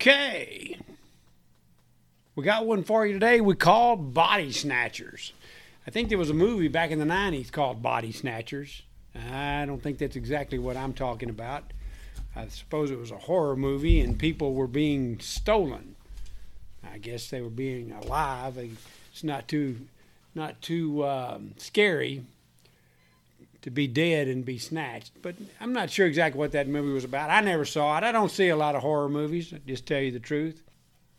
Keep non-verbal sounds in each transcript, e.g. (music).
Okay. We got one for you today. We called Body Snatchers. I think there was a movie back in the 90s called Body Snatchers. I don't think that's exactly what I'm talking about. I suppose it was a horror movie and people were being stolen. I guess they were being alive. It's not too, not too um, scary to be dead and be snatched. But I'm not sure exactly what that movie was about. I never saw it. I don't see a lot of horror movies, just tell you the truth.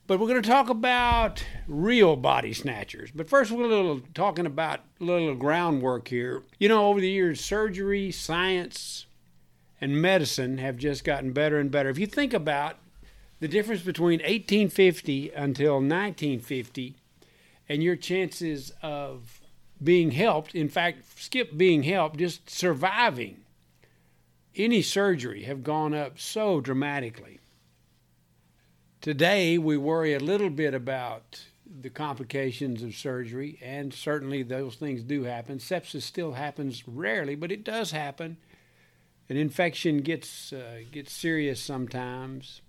But we're going to talk about real body snatchers. But first, we're a little talking about a little groundwork here. You know, over the years, surgery, science, and medicine have just gotten better and better. If you think about the difference between 1850 until 1950 and your chances of being helped, in fact, skip being helped, just surviving any surgery have gone up so dramatically. Today, we worry a little bit about the complications of surgery, and certainly those things do happen. Sepsis still happens rarely, but it does happen. An infection gets uh, gets serious sometimes.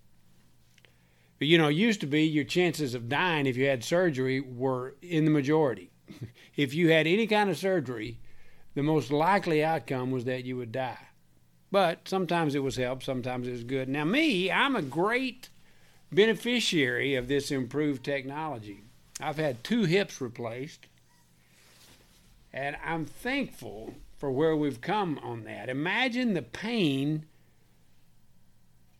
But you know, it used to be your chances of dying if you had surgery were in the majority. (laughs) if you had any kind of surgery, the most likely outcome was that you would die. But sometimes it was help, sometimes it was good. Now, me, I'm a great beneficiary of this improved technology. I've had two hips replaced, and I'm thankful for where we've come on that. Imagine the pain,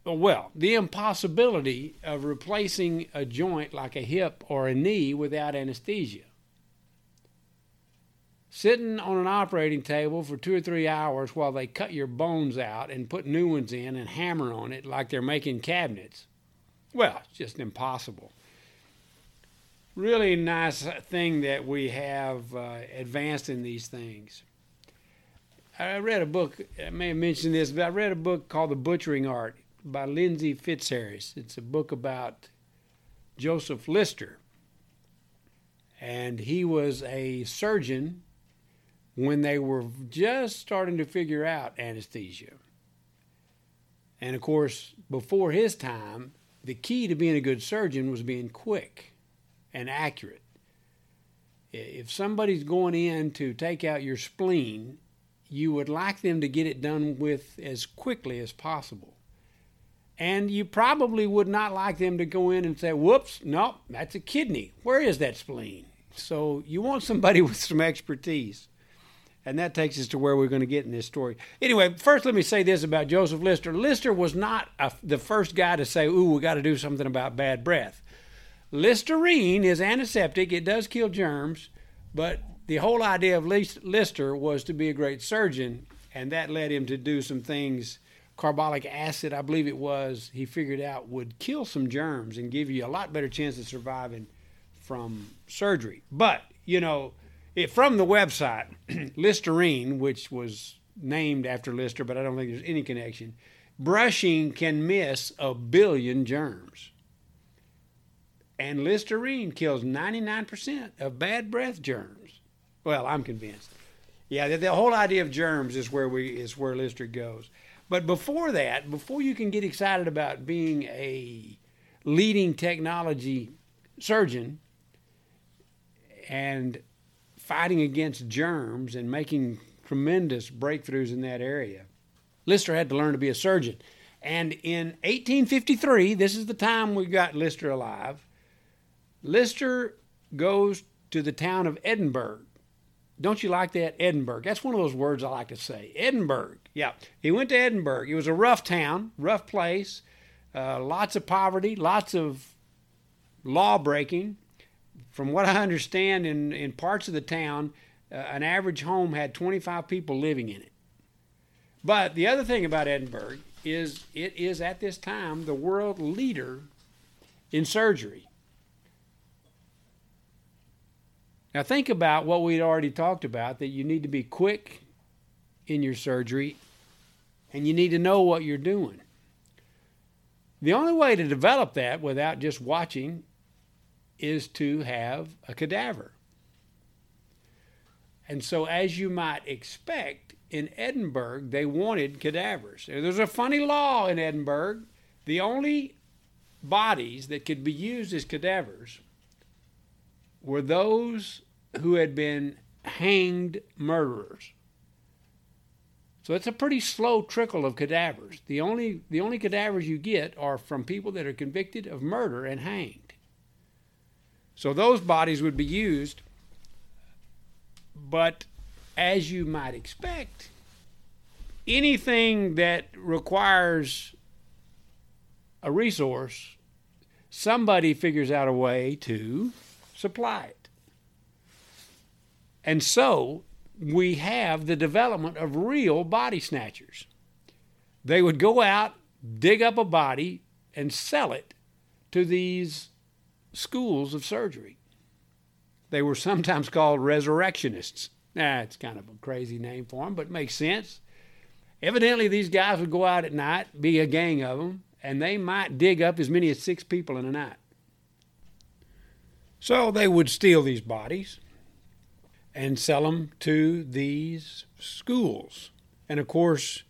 oh, well, the impossibility of replacing a joint like a hip or a knee without anesthesia. Sitting on an operating table for two or three hours while they cut your bones out and put new ones in and hammer on it like they're making cabinets well, it's just impossible. Really nice thing that we have uh, advanced in these things. I read a book, I may have mentioned this, but I read a book called The Butchering Art by Lindsey Fitzharris. It's a book about Joseph Lister. And he was a surgeon when they were just starting to figure out anesthesia. And of course, before his time, the key to being a good surgeon was being quick and accurate. If somebody's going in to take out your spleen, you would like them to get it done with as quickly as possible. And you probably would not like them to go in and say, whoops, no, that's a kidney. Where is that spleen? So you want somebody (laughs) with some expertise. And that takes us to where we're going to get in this story. Anyway, first let me say this about Joseph Lister. Lister was not a, the first guy to say, ooh, we got to do something about bad breath. Listerine is antiseptic, it does kill germs, but the whole idea of Lister was to be a great surgeon, and that led him to do some things. Carbolic acid, I believe it was, he figured out would kill some germs and give you a lot better chance of surviving from surgery. But, you know, it, from the website, (clears throat) Listerine, which was named after Lister, but I don't think there's any connection, brushing can miss a billion germs. And Listerine kills 99% of bad breath germs. Well, I'm convinced. Yeah, the, the whole idea of germs is where we is where Lister goes. But before that, before you can get excited about being a leading technology surgeon and fighting against germs and making tremendous breakthroughs in that area. Lister had to learn to be a surgeon. And in 1853, this is the time we got Lister alive, Lister goes to the town of Edinburgh. Don't you like that? Edinburgh. That's one of those words I like to say. Edinburgh. Yeah. He went to Edinburgh. It was a rough town, rough place, uh, lots of poverty, lots of law breaking from what I understand, in, in parts of the town, uh, an average home had 25 people living in it. But the other thing about Edinburgh is it is at this time the world leader in surgery. Now, think about what we'd already talked about that you need to be quick in your surgery and you need to know what you're doing. The only way to develop that without just watching is to have a cadaver. And so, as you might expect, in Edinburgh, they wanted cadavers. There's a funny law in Edinburgh. The only bodies that could be used as cadavers were those who had been hanged murderers. So it's a pretty slow trickle of cadavers. The only the only cadavers you get are from people that are convicted of murder and hanged. So those bodies would be used, but as you might expect, anything that requires a resource, somebody figures out a way to supply it. And so we have the development of real body snatchers. They would go out, dig up a body, and sell it to these schools of surgery. They were sometimes (laughs) called resurrectionists. Nah, it's kind of a crazy name for them, but it makes sense. Evidently, these guys would go out at night, be a gang of them, and they might dig up as many as six people in a night. So they would steal these bodies and sell them to these schools. And of course,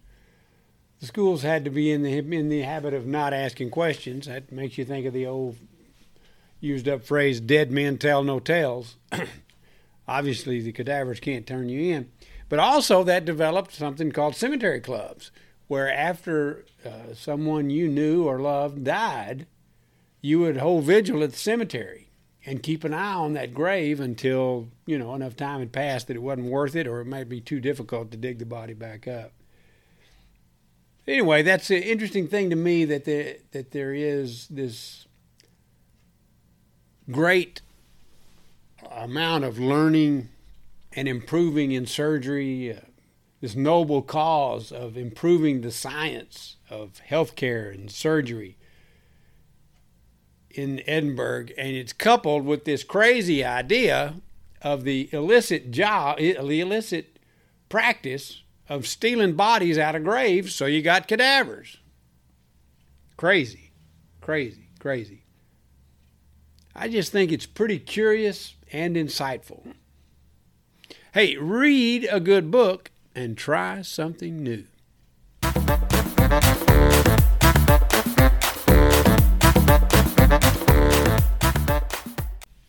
the schools had to be in the in the habit of not asking questions. That makes you think of the old used up phrase "dead men tell no tales." (clears throat) Obviously, the cadavers can't turn you in, but also that developed something called cemetery clubs, where after uh, someone you knew or loved died, you would hold vigil at the cemetery and keep an eye on that grave until you know enough time had passed that it wasn't worth it or it might be too difficult to dig the body back up anyway that's an interesting thing to me that there, that there is this great amount of learning and improving in surgery uh, this noble cause of improving the science of healthcare and surgery in Edinburgh, and it's coupled with this crazy idea of the illicit job, the illicit practice of stealing bodies out of graves. So you got cadavers. Crazy, crazy, crazy. I just think it's pretty curious and insightful. Hey, read a good book and try something new.